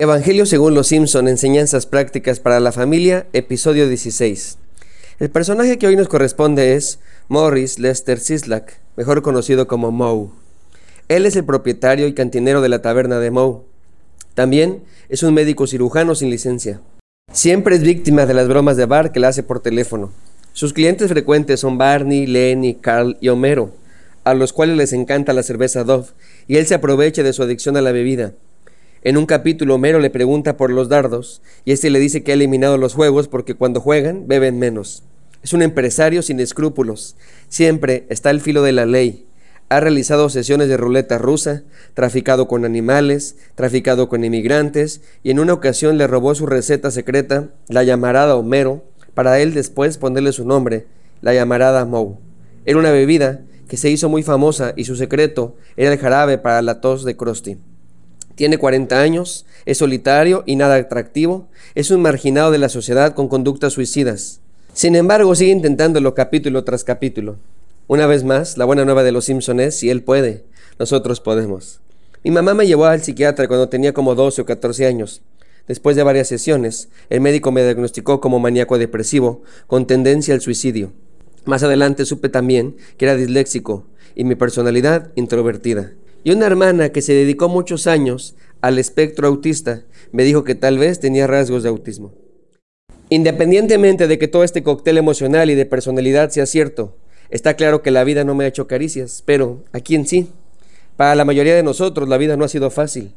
Evangelio según los Simpson, enseñanzas prácticas para la familia, episodio 16. El personaje que hoy nos corresponde es Morris Lester Sislak, mejor conocido como Moe. Él es el propietario y cantinero de la taberna de Moe. También es un médico cirujano sin licencia. Siempre es víctima de las bromas de bar que le hace por teléfono. Sus clientes frecuentes son Barney, Lenny, Carl y Homero, a los cuales les encanta la cerveza Dove, y él se aprovecha de su adicción a la bebida. En un capítulo, Homero le pregunta por los dardos y este le dice que ha eliminado los juegos porque cuando juegan beben menos. Es un empresario sin escrúpulos. Siempre está al filo de la ley. Ha realizado sesiones de ruleta rusa, traficado con animales, traficado con inmigrantes y en una ocasión le robó su receta secreta, la llamarada Homero, para él después ponerle su nombre, la llamarada Moe. Era una bebida que se hizo muy famosa y su secreto era el jarabe para la tos de Krusty. Tiene 40 años, es solitario y nada atractivo, es un marginado de la sociedad con conductas suicidas. Sin embargo, sigue intentándolo capítulo tras capítulo. Una vez más, la buena nueva de los Simpsons es, si él puede, nosotros podemos. Mi mamá me llevó al psiquiatra cuando tenía como 12 o 14 años. Después de varias sesiones, el médico me diagnosticó como maníaco depresivo con tendencia al suicidio. Más adelante supe también que era disléxico y mi personalidad introvertida. Y una hermana que se dedicó muchos años al espectro autista me dijo que tal vez tenía rasgos de autismo. Independientemente de que todo este cóctel emocional y de personalidad sea cierto, está claro que la vida no me ha hecho caricias, pero ¿a quién sí? Para la mayoría de nosotros la vida no ha sido fácil.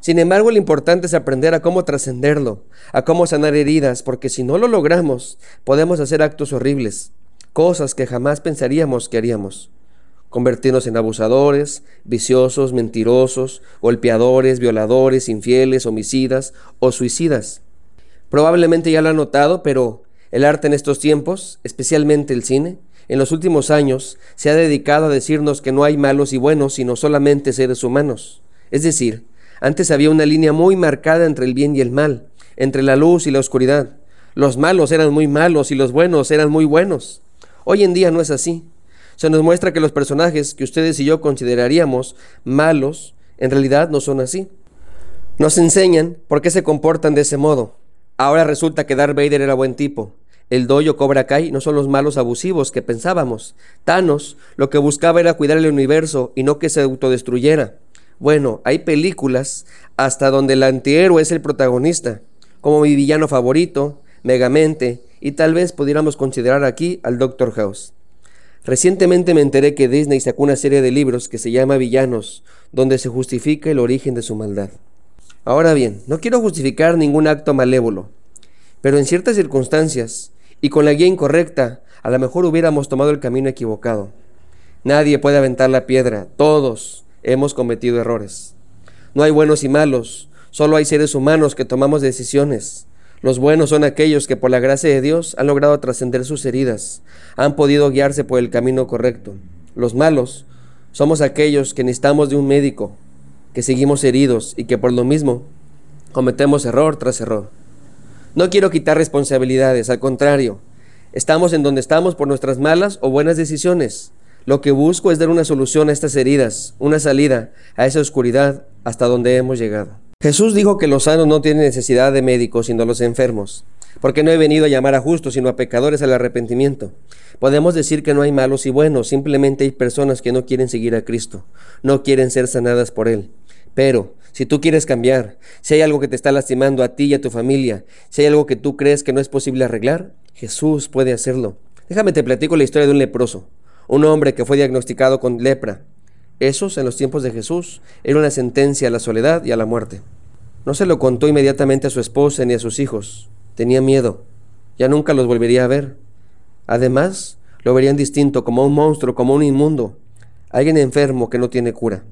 Sin embargo, lo importante es aprender a cómo trascenderlo, a cómo sanar heridas, porque si no lo logramos, podemos hacer actos horribles, cosas que jamás pensaríamos que haríamos convertirnos en abusadores, viciosos, mentirosos, golpeadores, violadores, infieles, homicidas o suicidas. Probablemente ya lo han notado, pero el arte en estos tiempos, especialmente el cine, en los últimos años se ha dedicado a decirnos que no hay malos y buenos, sino solamente seres humanos. Es decir, antes había una línea muy marcada entre el bien y el mal, entre la luz y la oscuridad. Los malos eran muy malos y los buenos eran muy buenos. Hoy en día no es así se nos muestra que los personajes que ustedes y yo consideraríamos malos, en realidad no son así. Nos enseñan por qué se comportan de ese modo. Ahora resulta que Darth Vader era buen tipo. El Doyo Cobra Kai no son los malos abusivos que pensábamos. Thanos lo que buscaba era cuidar el universo y no que se autodestruyera. Bueno, hay películas hasta donde el antihéroe es el protagonista, como mi villano favorito, Megamente, y tal vez pudiéramos considerar aquí al Doctor House. Recientemente me enteré que Disney sacó una serie de libros que se llama Villanos, donde se justifica el origen de su maldad. Ahora bien, no quiero justificar ningún acto malévolo, pero en ciertas circunstancias y con la guía incorrecta, a lo mejor hubiéramos tomado el camino equivocado. Nadie puede aventar la piedra, todos hemos cometido errores. No hay buenos y malos, solo hay seres humanos que tomamos decisiones. Los buenos son aquellos que por la gracia de Dios han logrado trascender sus heridas, han podido guiarse por el camino correcto. Los malos somos aquellos que necesitamos de un médico, que seguimos heridos y que por lo mismo cometemos error tras error. No quiero quitar responsabilidades, al contrario, estamos en donde estamos por nuestras malas o buenas decisiones. Lo que busco es dar una solución a estas heridas, una salida a esa oscuridad hasta donde hemos llegado. Jesús dijo que los sanos no tienen necesidad de médicos, sino los enfermos, porque no he venido a llamar a justos, sino a pecadores al arrepentimiento. Podemos decir que no hay malos y buenos, simplemente hay personas que no quieren seguir a Cristo, no quieren ser sanadas por Él. Pero, si tú quieres cambiar, si hay algo que te está lastimando a ti y a tu familia, si hay algo que tú crees que no es posible arreglar, Jesús puede hacerlo. Déjame te platico la historia de un leproso, un hombre que fue diagnosticado con lepra. Esos, en los tiempos de Jesús, era una sentencia a la soledad y a la muerte. No se lo contó inmediatamente a su esposa ni a sus hijos. Tenía miedo. Ya nunca los volvería a ver. Además, lo verían distinto, como un monstruo, como un inmundo, alguien enfermo que no tiene cura.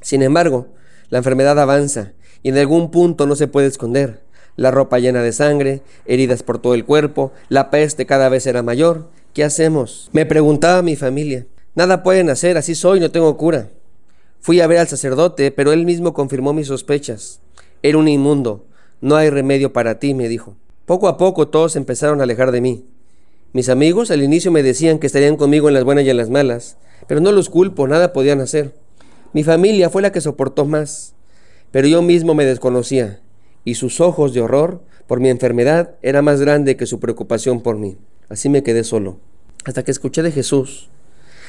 Sin embargo, la enfermedad avanza y en algún punto no se puede esconder. La ropa llena de sangre, heridas por todo el cuerpo, la peste cada vez era mayor. ¿Qué hacemos? Me preguntaba mi familia. Nada pueden hacer, así soy, no tengo cura. Fui a ver al sacerdote, pero él mismo confirmó mis sospechas. Era un inmundo. No hay remedio para ti, me dijo. Poco a poco todos empezaron a alejar de mí. Mis amigos al inicio me decían que estarían conmigo en las buenas y en las malas, pero no los culpo, nada podían hacer. Mi familia fue la que soportó más, pero yo mismo me desconocía. y sus ojos de horror por mi enfermedad era más grande que su preocupación por mí. Así me quedé solo, hasta que escuché de Jesús.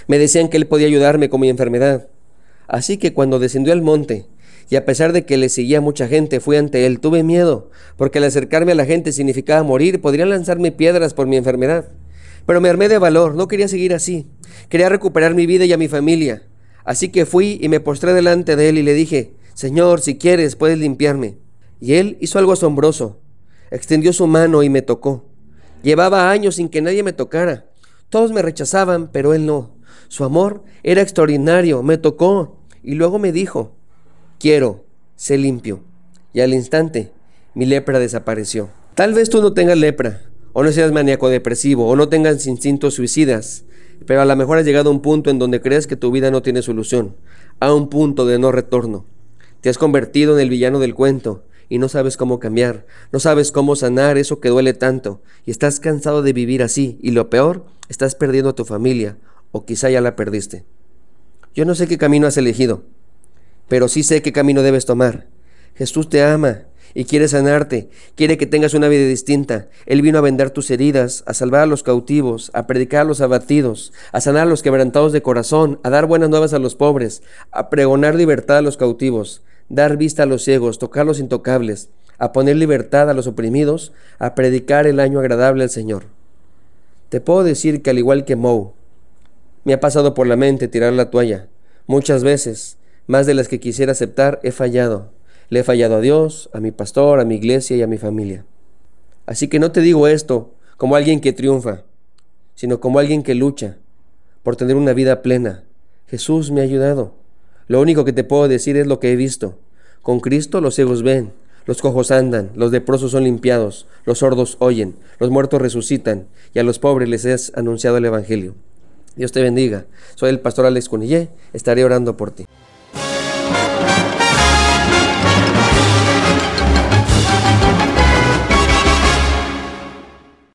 Me decían que él podía ayudarme con mi enfermedad. Así que cuando descendió al monte, y a pesar de que le seguía mucha gente, fui ante él, tuve miedo, porque al acercarme a la gente significaba morir, podrían lanzarme piedras por mi enfermedad. Pero me armé de valor, no quería seguir así, quería recuperar mi vida y a mi familia. Así que fui y me postré delante de él y le dije, Señor, si quieres, puedes limpiarme. Y él hizo algo asombroso. Extendió su mano y me tocó. Llevaba años sin que nadie me tocara. Todos me rechazaban, pero él no. Su amor era extraordinario. Me tocó y luego me dijo, quiero, sé limpio. Y al instante, mi lepra desapareció. Tal vez tú no tengas lepra, o no seas maníaco depresivo, o no tengas instintos suicidas, pero a lo mejor has llegado a un punto en donde crees que tu vida no tiene solución, a un punto de no retorno. Te has convertido en el villano del cuento y no sabes cómo cambiar, no sabes cómo sanar eso que duele tanto y estás cansado de vivir así y lo peor, estás perdiendo a tu familia o quizá ya la perdiste. Yo no sé qué camino has elegido, pero sí sé qué camino debes tomar. Jesús te ama y quiere sanarte, quiere que tengas una vida distinta. Él vino a vender tus heridas, a salvar a los cautivos, a predicar a los abatidos, a sanar a los quebrantados de corazón, a dar buenas nuevas a los pobres, a pregonar libertad a los cautivos, dar vista a los ciegos, tocar los intocables, a poner libertad a los oprimidos, a predicar el año agradable al Señor. Te puedo decir que al igual que Moe, me ha pasado por la mente tirar la toalla. Muchas veces, más de las que quisiera aceptar, he fallado. Le he fallado a Dios, a mi pastor, a mi iglesia y a mi familia. Así que no te digo esto como alguien que triunfa, sino como alguien que lucha por tener una vida plena. Jesús me ha ayudado. Lo único que te puedo decir es lo que he visto. Con Cristo los ciegos ven, los cojos andan, los leprosos son limpiados, los sordos oyen, los muertos resucitan, y a los pobres les has anunciado el Evangelio. Dios te bendiga. Soy el pastor Alex Cunillé, estaré orando por ti.